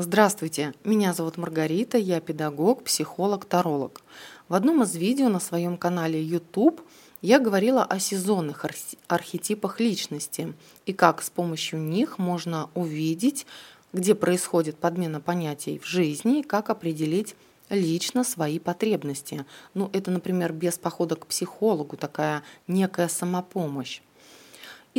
Здравствуйте, меня зовут Маргарита, я педагог, психолог, таролог. В одном из видео на своем канале YouTube я говорила о сезонных архетипах личности и как с помощью них можно увидеть, где происходит подмена понятий в жизни и как определить лично свои потребности. Ну, это, например, без похода к психологу, такая некая самопомощь.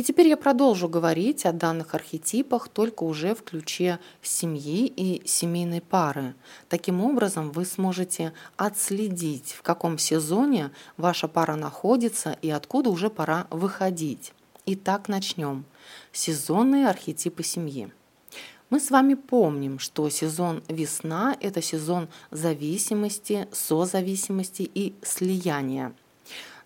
И теперь я продолжу говорить о данных архетипах только уже в ключе семьи и семейной пары. Таким образом, вы сможете отследить, в каком сезоне ваша пара находится и откуда уже пора выходить. Итак, начнем. Сезонные архетипы семьи. Мы с вами помним, что сезон весна – это сезон зависимости, созависимости и слияния.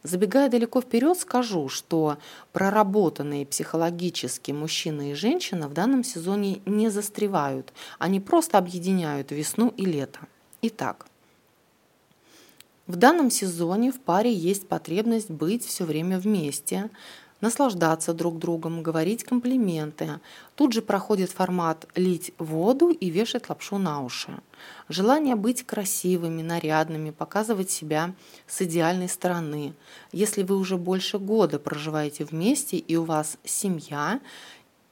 Забегая далеко вперед, скажу, что проработанные психологически мужчина и женщина в данном сезоне не застревают, они просто объединяют весну и лето. Итак, в данном сезоне в паре есть потребность быть все время вместе, наслаждаться друг другом, говорить комплименты. Тут же проходит формат лить воду и вешать лапшу на уши. Желание быть красивыми, нарядными, показывать себя с идеальной стороны. Если вы уже больше года проживаете вместе и у вас семья,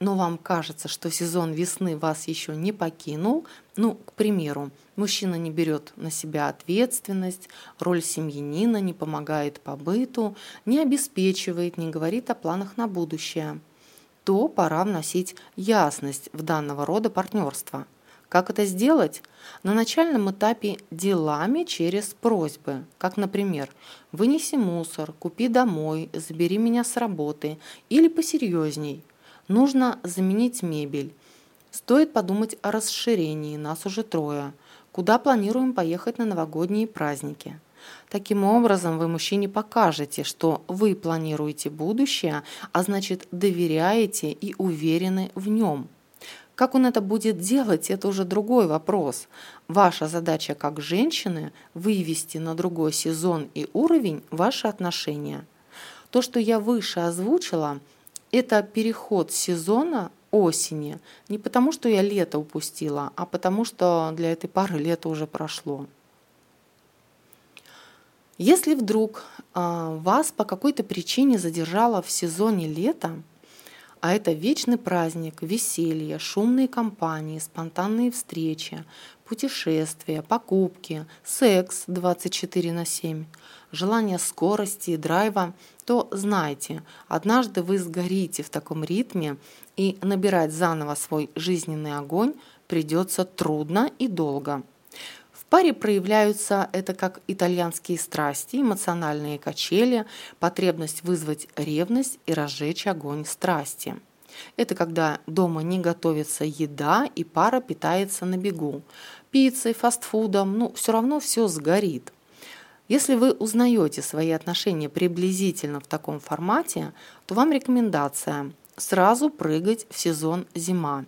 но вам кажется, что сезон весны вас еще не покинул, ну, к примеру, мужчина не берет на себя ответственность, роль семьянина не помогает по быту, не обеспечивает, не говорит о планах на будущее, то пора вносить ясность в данного рода партнерство. Как это сделать? На начальном этапе делами через просьбы, как, например, «вынеси мусор», «купи домой», «забери меня с работы» или посерьезней – Нужно заменить мебель. Стоит подумать о расширении, нас уже трое. Куда планируем поехать на новогодние праздники? Таким образом, вы мужчине покажете, что вы планируете будущее, а значит доверяете и уверены в нем. Как он это будет делать, это уже другой вопрос. Ваша задача как женщины – вывести на другой сезон и уровень ваши отношения. То, что я выше озвучила – это переход сезона осени. Не потому, что я лето упустила, а потому, что для этой пары лето уже прошло. Если вдруг а, вас по какой-то причине задержало в сезоне лета, а это вечный праздник, веселье, шумные компании, спонтанные встречи, путешествия, покупки, секс 24 на 7, желание скорости и драйва – то знайте, однажды вы сгорите в таком ритме, и набирать заново свой жизненный огонь придется трудно и долго. Паре проявляются это как итальянские страсти, эмоциональные качели, потребность вызвать ревность и разжечь огонь страсти. Это когда дома не готовится еда и пара питается на бегу. Пиццей, фастфудом, ну все равно все сгорит. Если вы узнаете свои отношения приблизительно в таком формате, то вам рекомендация сразу прыгать в сезон зима.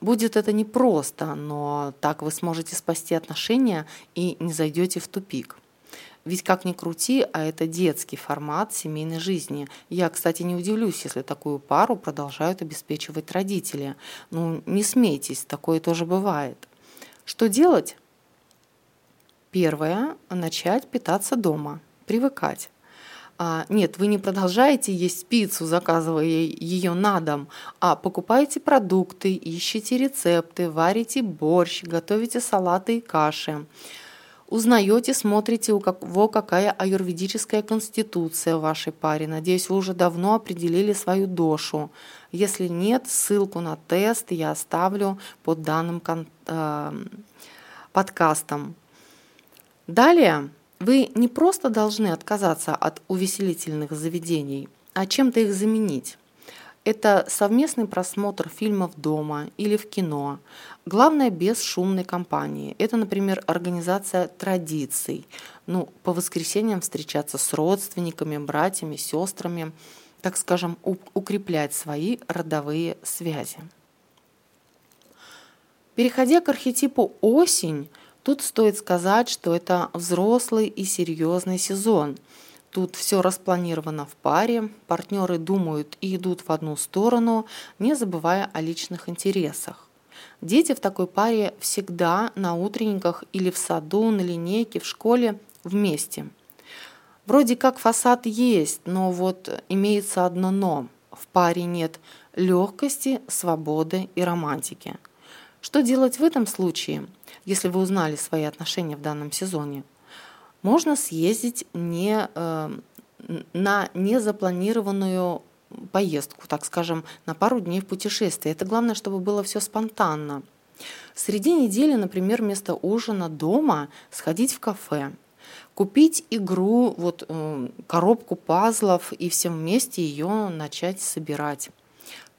Будет это непросто, но так вы сможете спасти отношения и не зайдете в тупик. Ведь как ни крути, а это детский формат семейной жизни. Я, кстати, не удивлюсь, если такую пару продолжают обеспечивать родители. Ну, не смейтесь, такое тоже бывает. Что делать? Первое – начать питаться дома, привыкать. А, нет, вы не продолжаете есть пиццу, заказывая ее на дом, а покупаете продукты, ищете рецепты, варите борщ, готовите салаты и каши. Узнаете, смотрите, у кого какая аюрведическая конституция в вашей паре. Надеюсь, вы уже давно определили свою дошу. Если нет, ссылку на тест я оставлю под данным э, подкастом. Далее вы не просто должны отказаться от увеселительных заведений, а чем-то их заменить. Это совместный просмотр фильмов дома или в кино. Главное, без шумной компании. Это, например, организация традиций. Ну, по воскресеньям встречаться с родственниками, братьями, сестрами. Так скажем, укреплять свои родовые связи. Переходя к архетипу осень, Тут стоит сказать, что это взрослый и серьезный сезон. Тут все распланировано в паре, партнеры думают и идут в одну сторону, не забывая о личных интересах. Дети в такой паре всегда на утренниках или в саду, на линейке, в школе вместе. Вроде как фасад есть, но вот имеется одно «но». В паре нет легкости, свободы и романтики. Что делать в этом случае, если вы узнали свои отношения в данном сезоне? Можно съездить не, э, на незапланированную поездку, так скажем, на пару дней в путешествие. Это главное, чтобы было все спонтанно. Среди недели, например, вместо ужина дома сходить в кафе, купить игру, вот э, коробку пазлов и всем вместе ее начать собирать.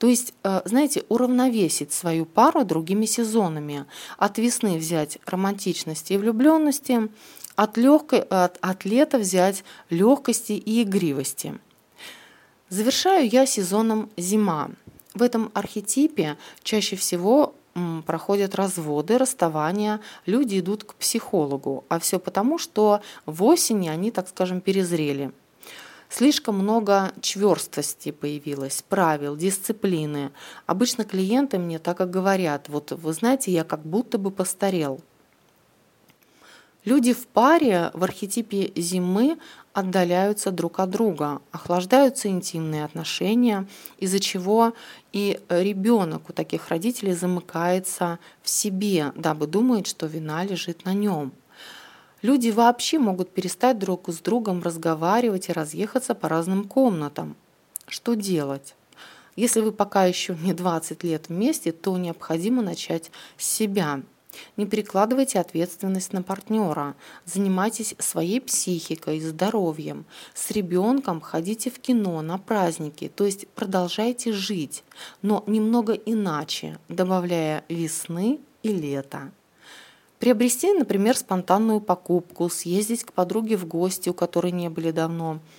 То есть, э, знаете, уравновесить свою пару другими сезонами. От весны взять романтичности и влюбленности, от, легкой, от, от лета взять легкости и игривости. Завершаю я сезоном зима. В этом архетипе чаще всего проходят разводы, расставания, люди идут к психологу. А все потому, что в осени они, так скажем, перезрели. Слишком много чверстости появилось, правил, дисциплины. Обычно клиенты мне так и говорят, вот вы знаете, я как будто бы постарел. Люди в паре в архетипе зимы отдаляются друг от друга, охлаждаются интимные отношения, из-за чего и ребенок у таких родителей замыкается в себе, дабы думает, что вина лежит на нем. Люди вообще могут перестать друг с другом разговаривать и разъехаться по разным комнатам. Что делать? Если вы пока еще не 20 лет вместе, то необходимо начать с себя – не перекладывайте ответственность на партнера. Занимайтесь своей психикой, здоровьем. С ребенком ходите в кино, на праздники. То есть продолжайте жить, но немного иначе, добавляя весны и лета. Приобрести, например, спонтанную покупку, съездить к подруге в гости, у которой не были давно –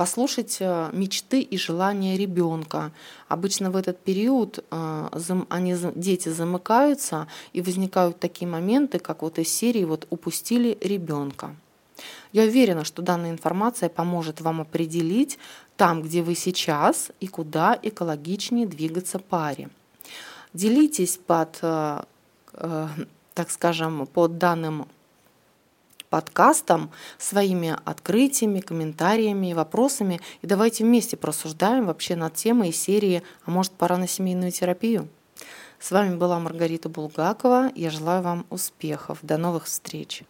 послушать э, мечты и желания ребенка. Обычно в этот период э, они, дети замыкаются и возникают такие моменты, как вот из серии вот упустили ребенка. Я уверена, что данная информация поможет вам определить там, где вы сейчас и куда экологичнее двигаться паре. Делитесь под, э, так скажем, под данным подкастом, своими открытиями, комментариями и вопросами. И давайте вместе просуждаем вообще над темой серии «А может, пора на семейную терапию?» С вами была Маргарита Булгакова. Я желаю вам успехов. До новых встреч!